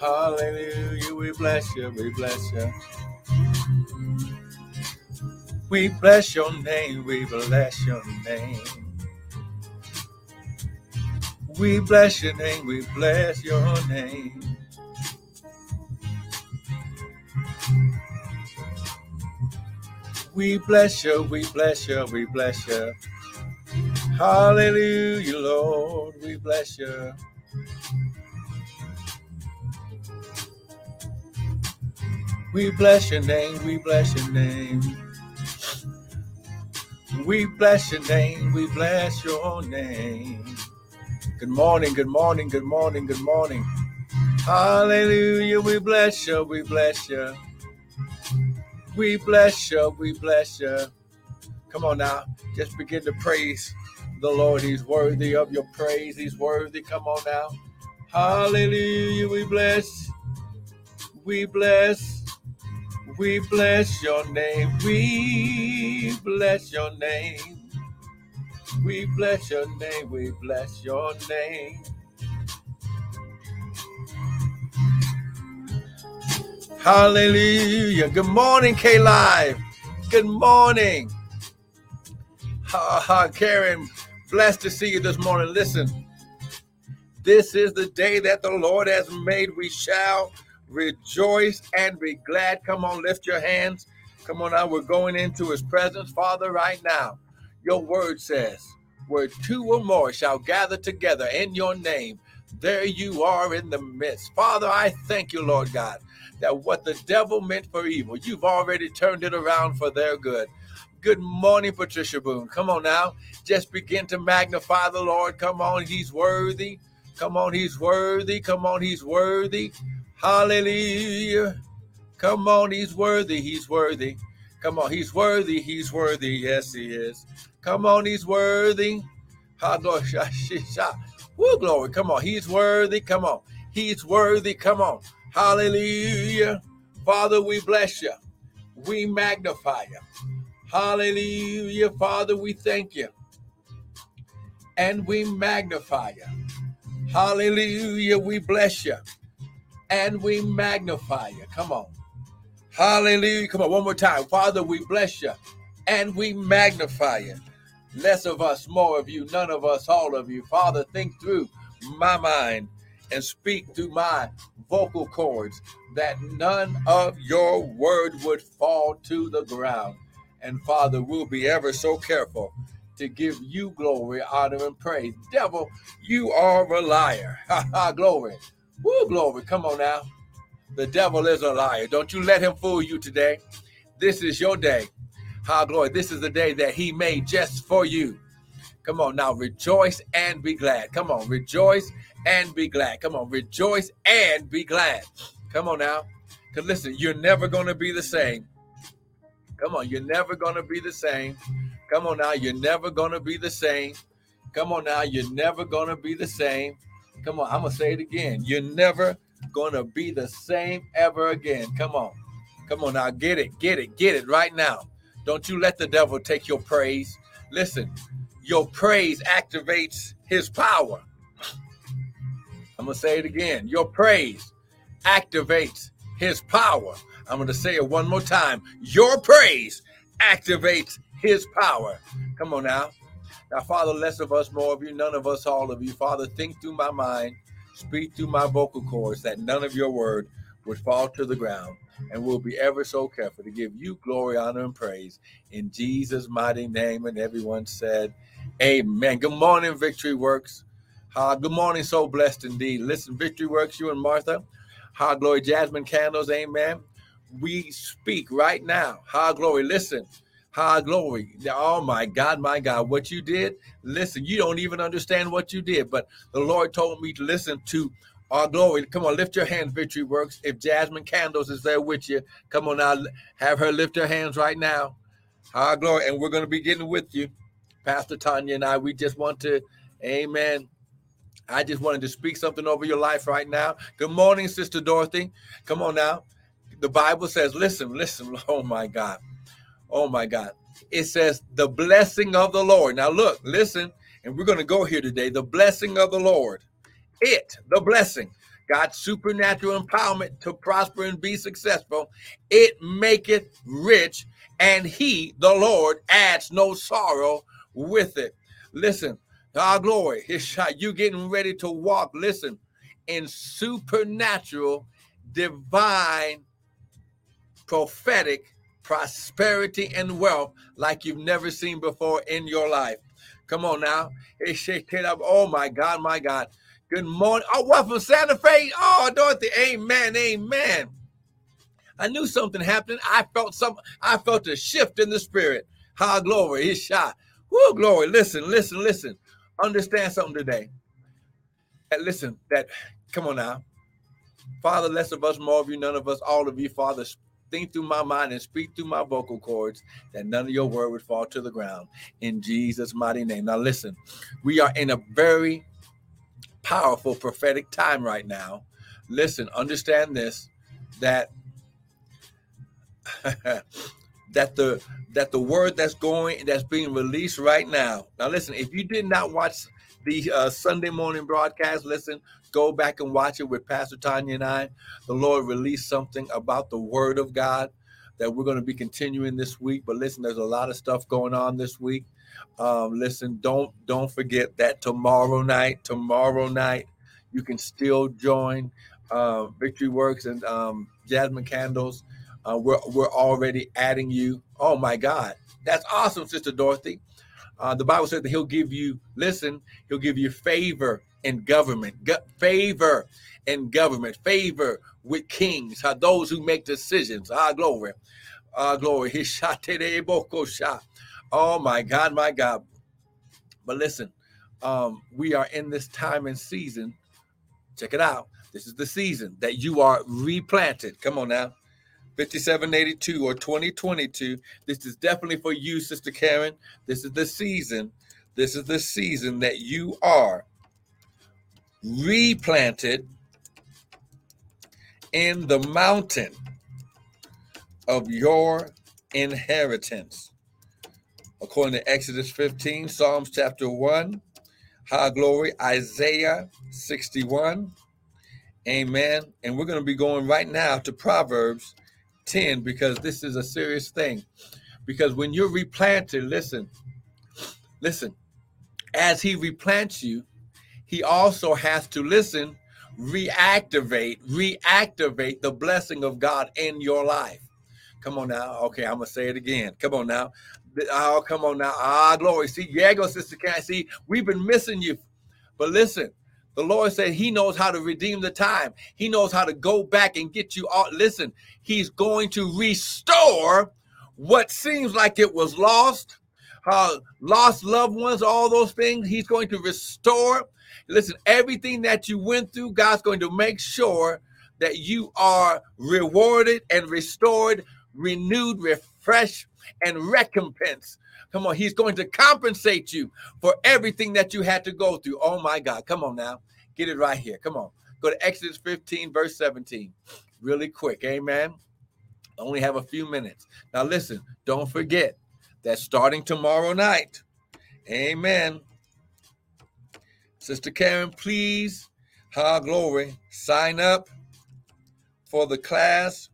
Hallelujah. We bless you. We bless you. We bless your name. We bless your name. We bless your name. We bless your name. We bless you. We bless you. We bless you. Hallelujah, Lord. We bless you. We bless your name. We bless your name. We bless your name. We bless your name. Good morning. Good morning. Good morning. Good morning. Hallelujah. We bless you. We bless you. We bless you. We bless you. Come on now. Just begin to praise the Lord. He's worthy of your praise. He's worthy. Come on now. Hallelujah. We bless. We bless. We bless your name. We bless your name. We bless your name. We bless your name. Hallelujah. Good morning, K Live. Good morning. Ha ha, Karen. Blessed to see you this morning. Listen, this is the day that the Lord has made. We shall rejoice and be glad. Come on, lift your hands. Come on now, we're going into his presence. Father, right now, your word says, where two or more shall gather together in your name, there you are in the midst. Father, I thank you, Lord God, that what the devil meant for evil, you've already turned it around for their good. Good morning, Patricia Boone. Come on now. Just begin to magnify the Lord. Come on, he's worthy. Come on, he's worthy. Come on, he's worthy. Hallelujah. Come on, he's worthy. He's worthy. Come on, he's worthy. He's worthy. Yes, he is. Come on, he's worthy. Woo, glory. Come on, he's worthy. Come on, he's worthy. Come on. Hallelujah. Father, we bless you. We magnify you. Hallelujah. Father, we thank you. And we magnify you. Hallelujah. We bless you and we magnify you. Come on. Hallelujah. Come on, one more time. Father, we bless you and we magnify you. Less of us, more of you, none of us, all of you. Father, think through my mind and speak through my vocal cords that none of your word would fall to the ground. And Father, we'll be ever so careful to give you glory, honor, and praise. Devil, you are a liar. Ha ha, glory. Woo, glory. Come on now. The devil is a liar. Don't you let him fool you today. This is your day. High glory. This is the day that he made just for you. Come on now. Rejoice and be glad. Come on. Rejoice and be glad. Come on. Rejoice and be glad. Come on now. Because listen, you're never going to be the same. Come on. You're never going to be the same. Come on now. You're never going to be the same. Come on now. You're never going to be the same. Come on, I'm gonna say it again. You're never gonna be the same ever again. Come on, come on now, get it, get it, get it right now. Don't you let the devil take your praise. Listen, your praise activates his power. I'm gonna say it again. Your praise activates his power. I'm gonna say it one more time. Your praise activates his power. Come on now. Now, Father, less of us, more of you, none of us, all of you. Father, think through my mind, speak through my vocal cords, that none of your word would fall to the ground. And we'll be ever so careful to give you glory, honor, and praise in Jesus' mighty name. And everyone said, Amen. Good morning, Victory Works. Uh, good morning, so blessed indeed. Listen, Victory Works, you and Martha. High glory, Jasmine Candles, amen. We speak right now. High glory, listen. High glory. Oh my God, my God, what you did. Listen, you don't even understand what you did, but the Lord told me to listen to our glory. Come on, lift your hands, Victory Works. If Jasmine Candles is there with you, come on now, have her lift her hands right now. High glory. And we're going to be getting with you. Pastor Tanya and I, we just want to, amen. I just wanted to speak something over your life right now. Good morning, Sister Dorothy. Come on now. The Bible says, listen, listen. Oh my God. Oh my God. It says the blessing of the Lord. Now look, listen, and we're going to go here today. The blessing of the Lord. It, the blessing. God's supernatural empowerment to prosper and be successful, it maketh rich, and he, the Lord, adds no sorrow with it. Listen, our glory, shot. You getting ready to walk, listen, in supernatural, divine, prophetic prosperity and wealth like you've never seen before in your life. Come on now. Oh my God, my God. Good morning. Oh, what from Santa Fe? Oh, Dorothy. Amen. Amen. I knew something happened. I felt some. I felt a shift in the spirit. How glory. His shot. Whoa, glory. Listen, listen, listen. Understand something today. And listen, that come on now. Father, less of us, more of you, none of us, all of you, Father, think through my mind and speak through my vocal cords that none of your word would fall to the ground in Jesus' mighty name. Now, listen, we are in a very powerful prophetic time right now. Listen, understand this that that the that the word that's going that's being released right now. Now listen, if you did not watch the uh, Sunday morning broadcast, listen, go back and watch it with Pastor Tanya and I. The Lord released something about the word of God that we're going to be continuing this week. But listen, there's a lot of stuff going on this week. Um, listen, don't don't forget that tomorrow night, tomorrow night, you can still join uh, Victory Works and um, Jasmine Candles. Uh, we're we're already adding you. Oh my God, that's awesome, Sister Dorothy. Uh, the Bible says that He'll give you. Listen, He'll give you favor in government, favor in government, favor with kings, how those who make decisions. Ah, glory, ah, glory. Shot. Oh my God, my God. But listen, um, we are in this time and season. Check it out. This is the season that you are replanted. Come on now. 5782 or 2022. This is definitely for you, Sister Karen. This is the season. This is the season that you are replanted in the mountain of your inheritance according to Exodus 15, Psalms chapter 1, High Glory, Isaiah 61. Amen. And we're going to be going right now to Proverbs 10 because this is a serious thing. Because when you're replanted, listen, listen, as he replants you, he also has to listen, reactivate, reactivate the blessing of God in your life. Come on now. Okay, I'm gonna say it again. Come on now. Oh, come on now. Ah, glory. See, yeah, go, Sister Can See, we've been missing you. But listen, the Lord said He knows how to redeem the time. He knows how to go back and get you all. Listen, He's going to restore what seems like it was lost, uh, lost loved ones, all those things. He's going to restore. Listen, everything that you went through, God's going to make sure that you are rewarded and restored, renewed, refreshed, and recompense. Come on, he's going to compensate you for everything that you had to go through. Oh my God. Come on now. Get it right here. Come on. Go to Exodus 15, verse 17. Really quick. Amen. I only have a few minutes. Now, listen, don't forget that starting tomorrow night, amen. Sister Karen, please, ha glory, sign up for the class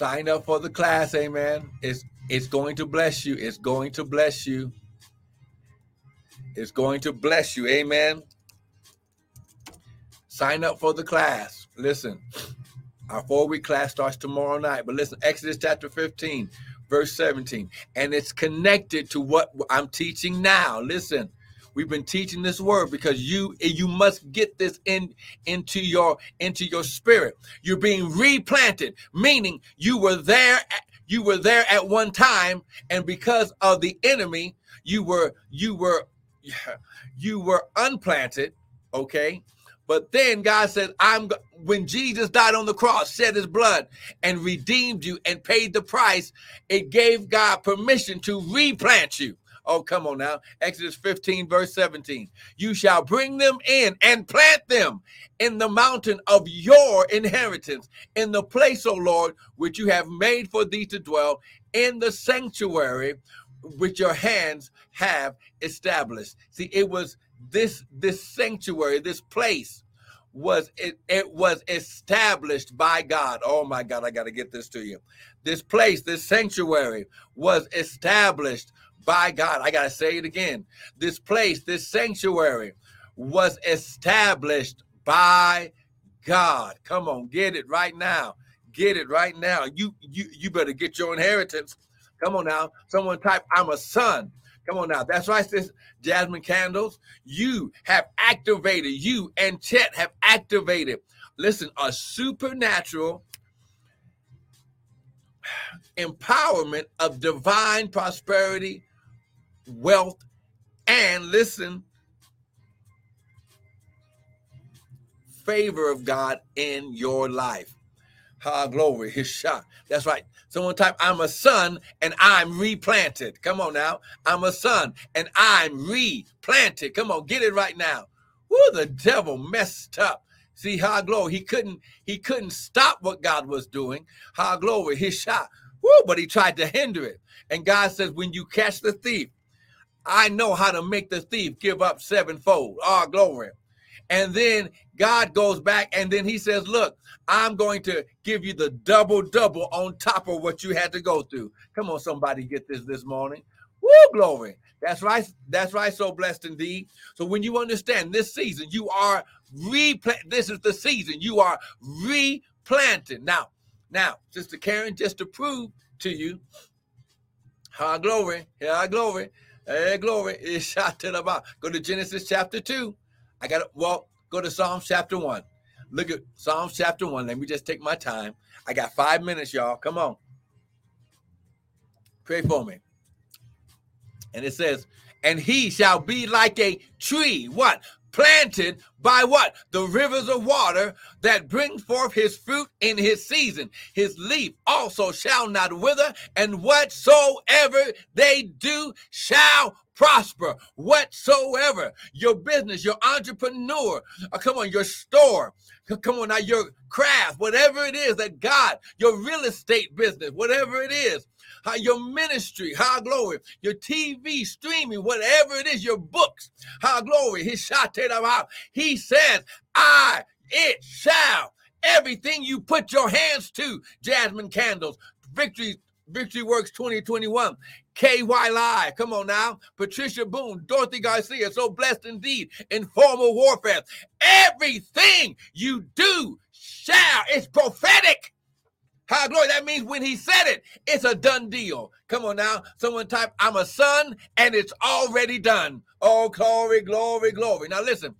Sign up for the class, amen. It's it's going to bless you. It's going to bless you. It's going to bless you, amen. Sign up for the class. Listen, our four week class starts tomorrow night. But listen, Exodus chapter 15, verse 17. And it's connected to what I'm teaching now. Listen, We've been teaching this word because you you must get this in into your into your spirit. You're being replanted, meaning you were there you were there at one time and because of the enemy you were you were you were unplanted, okay? But then God said, I'm when Jesus died on the cross, shed his blood and redeemed you and paid the price, it gave God permission to replant you. Oh, come on now. Exodus 15, verse 17. You shall bring them in and plant them in the mountain of your inheritance, in the place, O Lord, which you have made for thee to dwell, in the sanctuary which your hands have established. See, it was this this sanctuary, this place was it, it was established by God. Oh my God, I got to get this to you. This place, this sanctuary was established by God. I got to say it again. This place, this sanctuary was established by God. Come on, get it right now. Get it right now. You you you better get your inheritance. Come on now. Someone type I'm a son. Come on now. That's right, sis. Jasmine Candles. You have activated, you and Chet have activated, listen, a supernatural empowerment of divine prosperity, wealth, and listen, favor of God in your life. Ha, glory. His shot. That's right. Someone type, I'm a son and I'm replanted. Come on now. I'm a son and I'm replanted. Come on, get it right now. Woo, the devil messed up. See, how glory. He couldn't, he couldn't stop what God was doing. How glory. His shot. Woo, but he tried to hinder it. And God says, when you catch the thief, I know how to make the thief give up sevenfold. Ah, glory. And then God goes back and then he says, Look, I'm going to give you the double double on top of what you had to go through. Come on, somebody get this this morning. Woo, glory. That's right. That's right. So blessed indeed. So when you understand this season, you are replant. This is the season you are replanted. Now, now, Sister Karen, just to prove to you, high glory, high glory, hey glory is shot to the bottom. Go to Genesis chapter two. I got to, well, go to Psalms chapter 1. Look at Psalms chapter 1. Let me just take my time. I got five minutes, y'all. Come on. Pray for me. And it says, and he shall be like a tree. What? planted by what? The rivers of water that bring forth his fruit in his season. His leaf also shall not wither, and whatsoever they do shall prosper. Whatsoever your business, your entrepreneur, uh, come on, your store, come on now, your craft, whatever it is that God, your real estate business, whatever it is, how your ministry, how glory, your TV streaming, whatever it is, your books, how glory, he shot out. He says, I, it shall, everything you put your hands to, Jasmine Candles, Victory, Victory Works 2021. KY Live, come on now. Patricia Boone, Dorothy Garcia, so blessed indeed. Informal warfare. Everything you do shall, it's prophetic. High glory. That means when he said it, it's a done deal. Come on now. Someone type, I'm a son, and it's already done. Oh, glory, glory, glory. Now listen.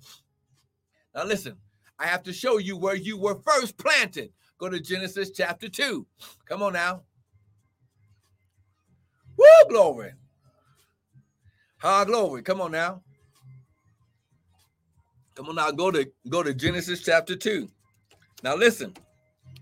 Now listen. I have to show you where you were first planted. Go to Genesis chapter 2. Come on now. Woo, glory. High glory. Come on now. Come on now. Go to go to Genesis chapter 2. Now listen.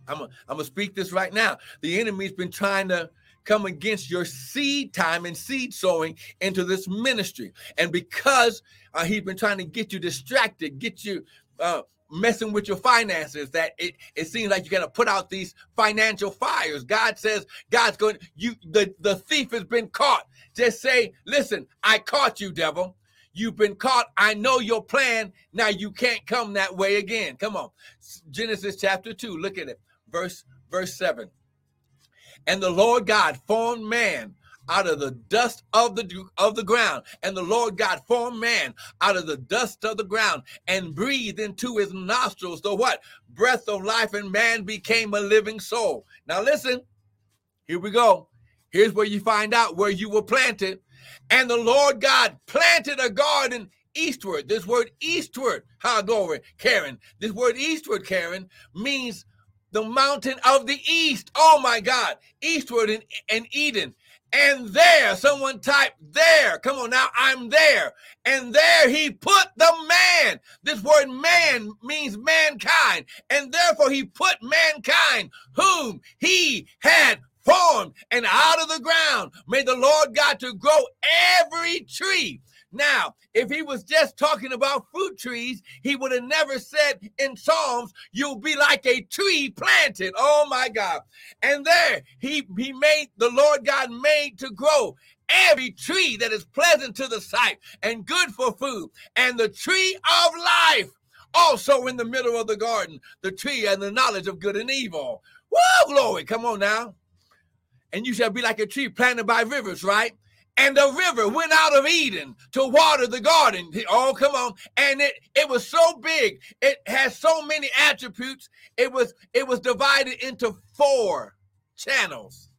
I'm going to speak this right now. The enemy's been trying to come against your seed time and seed sowing into this ministry. And because uh, he's been trying to get you distracted, get you uh, messing with your finances, that it, it seems like you're going to put out these financial fires. God says, God's going, you, the, the thief has been caught. Just say, listen, I caught you, devil. You've been caught. I know your plan. Now you can't come that way again. Come on. Genesis chapter 2. Look at it verse verse 7 and the lord god formed man out of the dust of the of the ground. And the lord god formed man out of the dust of the ground and breathed into his nostrils the what? Breath of life and man became a living soul. Now listen here we go. Here's where you find out where you were planted. And the lord god planted a garden eastward. This word eastward how glory karen. This word eastward karen means the mountain of the east. Oh my God, eastward in, in Eden. And there, someone type there. Come on now, I'm there. And there he put the man. This word man means mankind. And therefore he put mankind, whom he had formed and out of the ground made the Lord God to grow every tree now, if he was just talking about fruit trees, he would have never said in Psalms, you'll be like a tree planted. Oh my God. And there he, he made the Lord God made to grow every tree that is pleasant to the sight and good for food, and the tree of life also in the middle of the garden, the tree and the knowledge of good and evil. Whoa, glory. Come on now. And you shall be like a tree planted by rivers, right? And the river went out of Eden to water the garden. Oh, come on. And it it was so big. It has so many attributes. It was it was divided into four channels.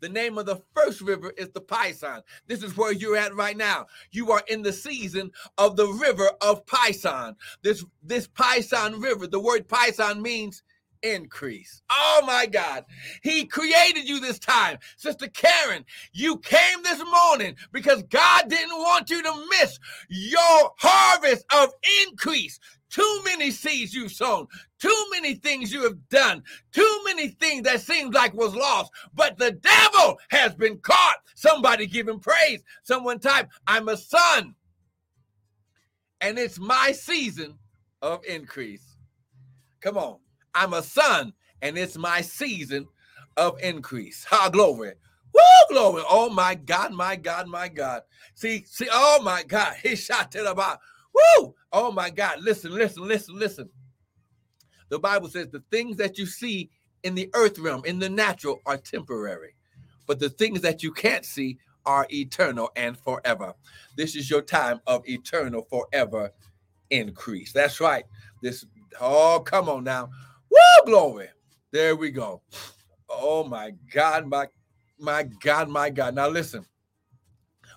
The name of the first river is the Pison. This is where you're at right now. You are in the season of the river of Pison. This this Pison river, the word Pison means increase. Oh my God. He created you this time. Sister Karen, you came this morning because God didn't want you to miss your harvest of increase. Too many seeds you've sown, too many things you have done, too many things that seems like was lost, but the devil has been caught. Somebody give him praise. Someone type, I'm a son, and it's my season of increase. Come on. I'm a son, and it's my season of increase. Ha, glory. Woo, glory. Oh my God, my God, my God. See, see, oh my God. He shot bottom. Woo! Oh my God. Listen, listen, listen, listen. The Bible says the things that you see in the earth realm, in the natural, are temporary. But the things that you can't see are eternal and forever. This is your time of eternal forever increase. That's right. This, oh, come on now. Woo, glory. There we go. Oh my God, my my God, my God. Now listen.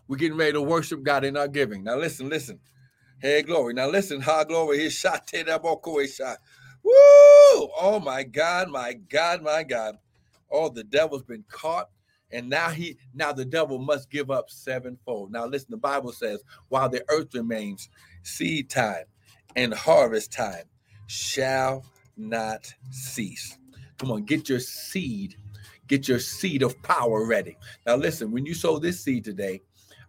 We're getting ready to worship God in our giving. Now listen, listen. Hey, glory. Now listen, high glory. His shot. Woo! Oh my God, my God, my God. Oh, the devil's been caught. And now he now the devil must give up sevenfold. Now listen, the Bible says, while the earth remains, seed time and harvest time shall not cease. Come on, get your seed, get your seed of power ready. Now, listen, when you sow this seed today,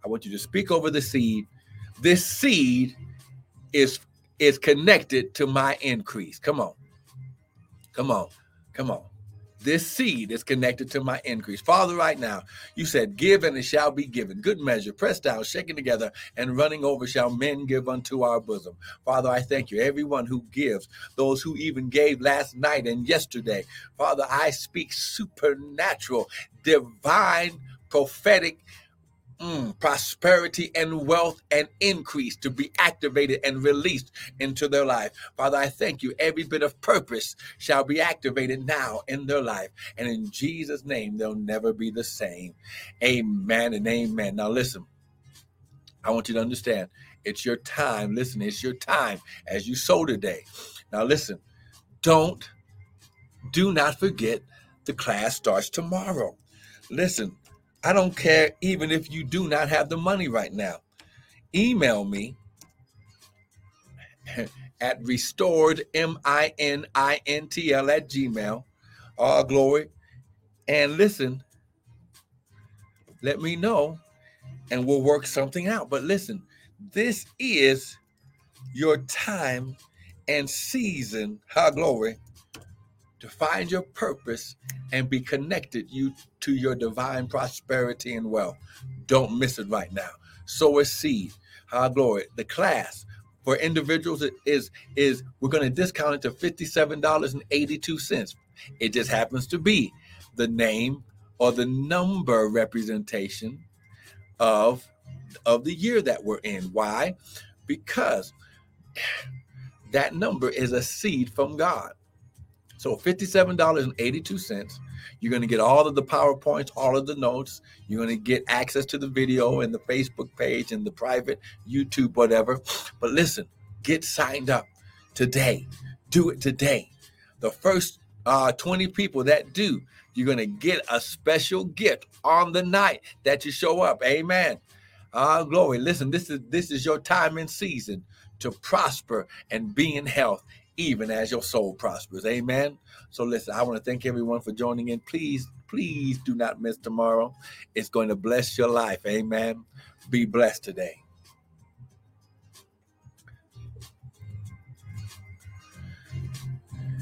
I want you to speak over the seed. This seed is is connected to my increase. Come on. Come on. Come on. This seed is connected to my increase. Father, right now, you said, Give and it shall be given. Good measure, pressed down, shaken together, and running over shall men give unto our bosom. Father, I thank you. Everyone who gives, those who even gave last night and yesterday. Father, I speak supernatural, divine, prophetic mm, prosperity and wealth and increase to be activated and released into their life. Father, I thank you. Every bit of purpose shall be activated now in their life. And in Jesus' name, they'll never be the same. Amen and amen. Now, listen, I want you to understand it's your time. Listen, it's your time as you sow today. Now, listen, don't, do not forget the class starts tomorrow. Listen, I don't care even if you do not have the money right now. Email me at restored m-i-n-i-n-t-l at gmail. All glory. And listen let me know and we'll work something out. But listen this is your time and season. How glory to find your purpose and be connected you to your divine prosperity and wealth. Don't miss it right now. Sow a seed. High glory. The class for individuals is is we're going to discount it to $57.82. It just happens to be the name or the number representation of of the year that we're in. Why? Because that number is a seed from God. So $57.82. You're going to get all of the PowerPoints, all of the notes. You're going to get access to the video and the Facebook page and the private YouTube, whatever. But listen, get signed up today. Do it today. The first uh, 20 people that do, you're going to get a special gift on the night that you show up. Amen. Uh, glory. Listen, this is this is your time and season to prosper and be in health even as your soul prospers. Amen. So listen, I want to thank everyone for joining in. Please, please do not miss tomorrow. It's going to bless your life. Amen. Be blessed today.